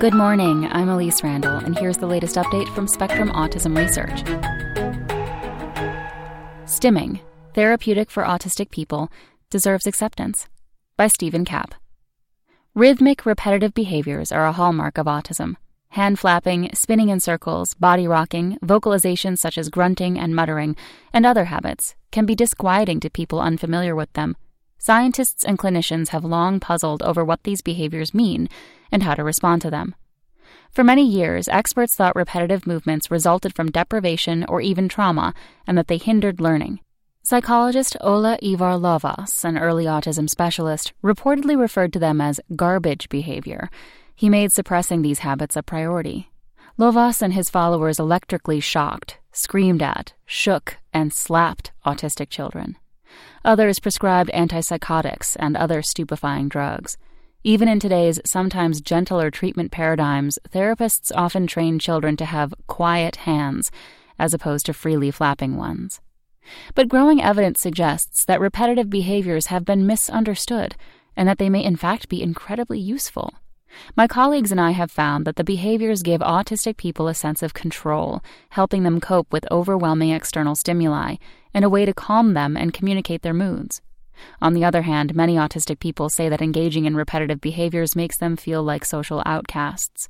Good morning, I'm Elise Randall, and here's the latest update from Spectrum Autism Research. Stimming, therapeutic for autistic people, deserves acceptance by Steven Kapp. Rhythmic, repetitive behaviors are a hallmark of autism. Hand flapping, spinning in circles, body rocking, vocalizations such as grunting and muttering, and other habits can be disquieting to people unfamiliar with them. Scientists and clinicians have long puzzled over what these behaviors mean and how to respond to them. For many years, experts thought repetitive movements resulted from deprivation or even trauma and that they hindered learning. Psychologist Ola Ivar Lovaas, an early autism specialist, reportedly referred to them as garbage behavior. He made suppressing these habits a priority. Lovaas and his followers electrically shocked, screamed at, shook, and slapped autistic children. Others prescribed antipsychotics and other stupefying drugs. Even in today's sometimes gentler treatment paradigms, therapists often train children to have quiet hands as opposed to freely flapping ones. But growing evidence suggests that repetitive behaviors have been misunderstood and that they may in fact be incredibly useful. My colleagues and I have found that the behaviors give autistic people a sense of control, helping them cope with overwhelming external stimuli, and a way to calm them and communicate their moods. On the other hand, many autistic people say that engaging in repetitive behaviors makes them feel like social outcasts.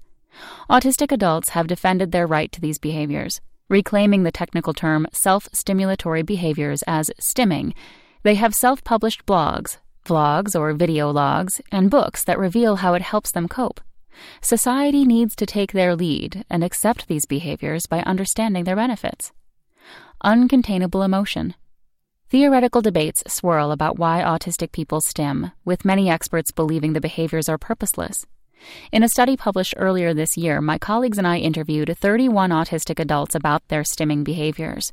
Autistic adults have defended their right to these behaviors, reclaiming the technical term self stimulatory behaviors as stimming. They have self published blogs, vlogs or video logs, and books that reveal how it helps them cope. Society needs to take their lead and accept these behaviors by understanding their benefits. Uncontainable emotion. Theoretical debates swirl about why autistic people stim, with many experts believing the behaviors are purposeless. In a study published earlier this year, my colleagues and I interviewed 31 autistic adults about their stimming behaviors.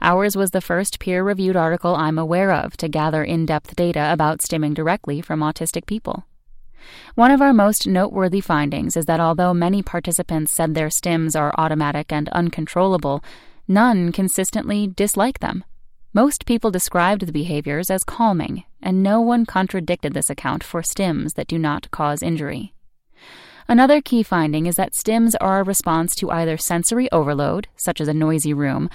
Ours was the first peer reviewed article I'm aware of to gather in depth data about stimming directly from autistic people. One of our most noteworthy findings is that although many participants said their stims are automatic and uncontrollable, none consistently dislike them. Most people described the behaviors as calming, and no one contradicted this account for stims that do not cause injury. Another key finding is that stims are a response to either sensory overload, such as a noisy room,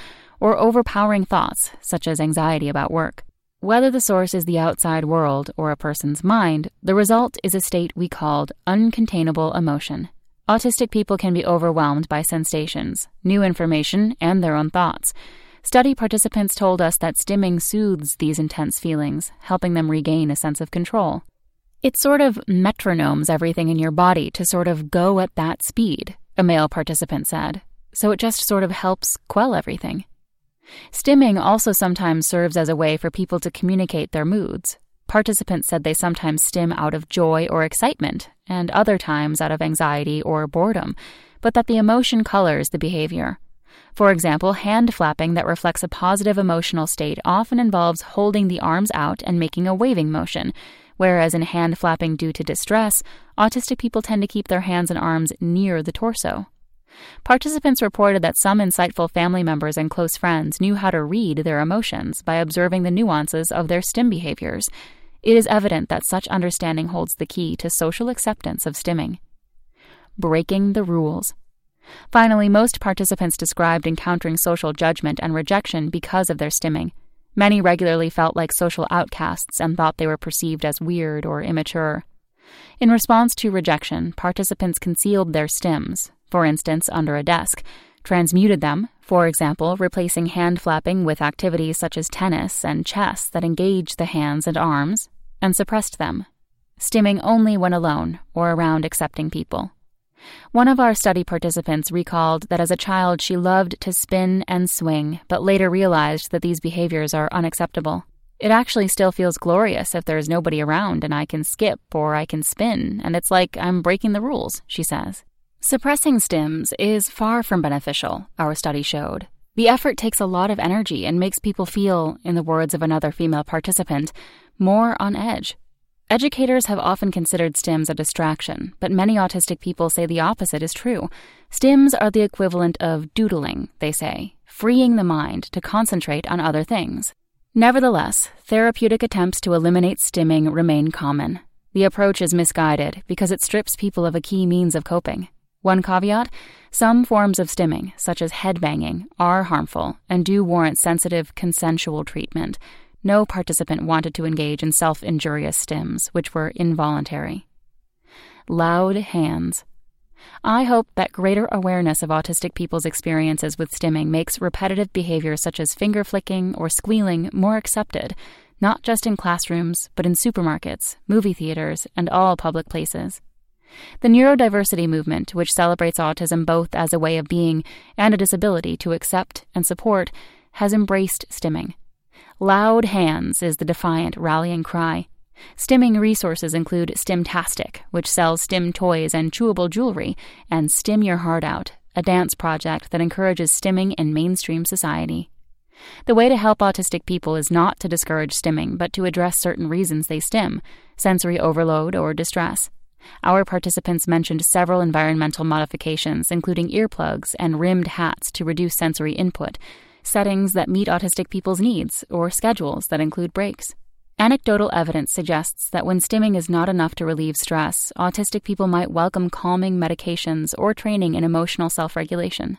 or overpowering thoughts, such as anxiety about work. Whether the source is the outside world or a person's mind, the result is a state we called uncontainable emotion. Autistic people can be overwhelmed by sensations, new information, and their own thoughts. Study participants told us that stimming soothes these intense feelings, helping them regain a sense of control. It sort of metronomes everything in your body to sort of go at that speed, a male participant said, so it just sort of helps quell everything. Stimming also sometimes serves as a way for people to communicate their moods. Participants said they sometimes stim out of joy or excitement, and other times out of anxiety or boredom, but that the emotion colors the behavior. For example, hand flapping that reflects a positive emotional state often involves holding the arms out and making a waving motion, whereas in hand flapping due to distress, autistic people tend to keep their hands and arms near the torso. Participants reported that some insightful family members and close friends knew how to read their emotions by observing the nuances of their stim behaviors. It is evident that such understanding holds the key to social acceptance of stimming. Breaking the rules. Finally, most participants described encountering social judgment and rejection because of their stimming. Many regularly felt like social outcasts and thought they were perceived as weird or immature. In response to rejection, participants concealed their stims, for instance, under a desk, transmuted them, for example, replacing hand flapping with activities such as tennis and chess that engage the hands and arms, and suppressed them, stimming only when alone or around accepting people. One of our study participants recalled that as a child she loved to spin and swing, but later realized that these behaviors are unacceptable. It actually still feels glorious if there's nobody around and I can skip or I can spin, and it's like I'm breaking the rules, she says. Suppressing stims is far from beneficial, our study showed. The effort takes a lot of energy and makes people feel, in the words of another female participant, more on edge. Educators have often considered stims a distraction, but many autistic people say the opposite is true. Stims are the equivalent of doodling, they say, freeing the mind to concentrate on other things. Nevertheless, therapeutic attempts to eliminate stimming remain common. The approach is misguided because it strips people of a key means of coping. One caveat some forms of stimming, such as headbanging, are harmful and do warrant sensitive, consensual treatment. No participant wanted to engage in self injurious stims, which were involuntary. Loud hands. I hope that greater awareness of autistic people's experiences with stimming makes repetitive behaviors such as finger flicking or squealing more accepted not just in classrooms, but in supermarkets, movie theaters, and all public places. The neurodiversity movement, which celebrates autism both as a way of being and a disability to accept and support, has embraced stimming. Loud hands is the defiant rallying cry. Stimming resources include Stimtastic, which sells stim toys and chewable jewelry, and Stim Your Heart Out, a dance project that encourages stimming in mainstream society. The way to help autistic people is not to discourage stimming, but to address certain reasons they stim sensory overload or distress. Our participants mentioned several environmental modifications, including earplugs and rimmed hats to reduce sensory input, settings that meet autistic people's needs, or schedules that include breaks. Anecdotal evidence suggests that when stimming is not enough to relieve stress, autistic people might welcome calming medications or training in emotional self regulation.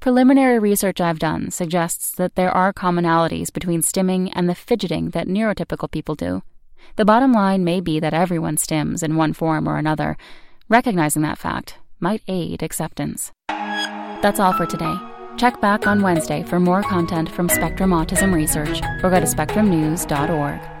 Preliminary research I've done suggests that there are commonalities between stimming and the fidgeting that neurotypical people do. The bottom line may be that everyone stims in one form or another. Recognizing that fact might aid acceptance. That's all for today. Check back on Wednesday for more content from Spectrum Autism Research or go to spectrumnews.org.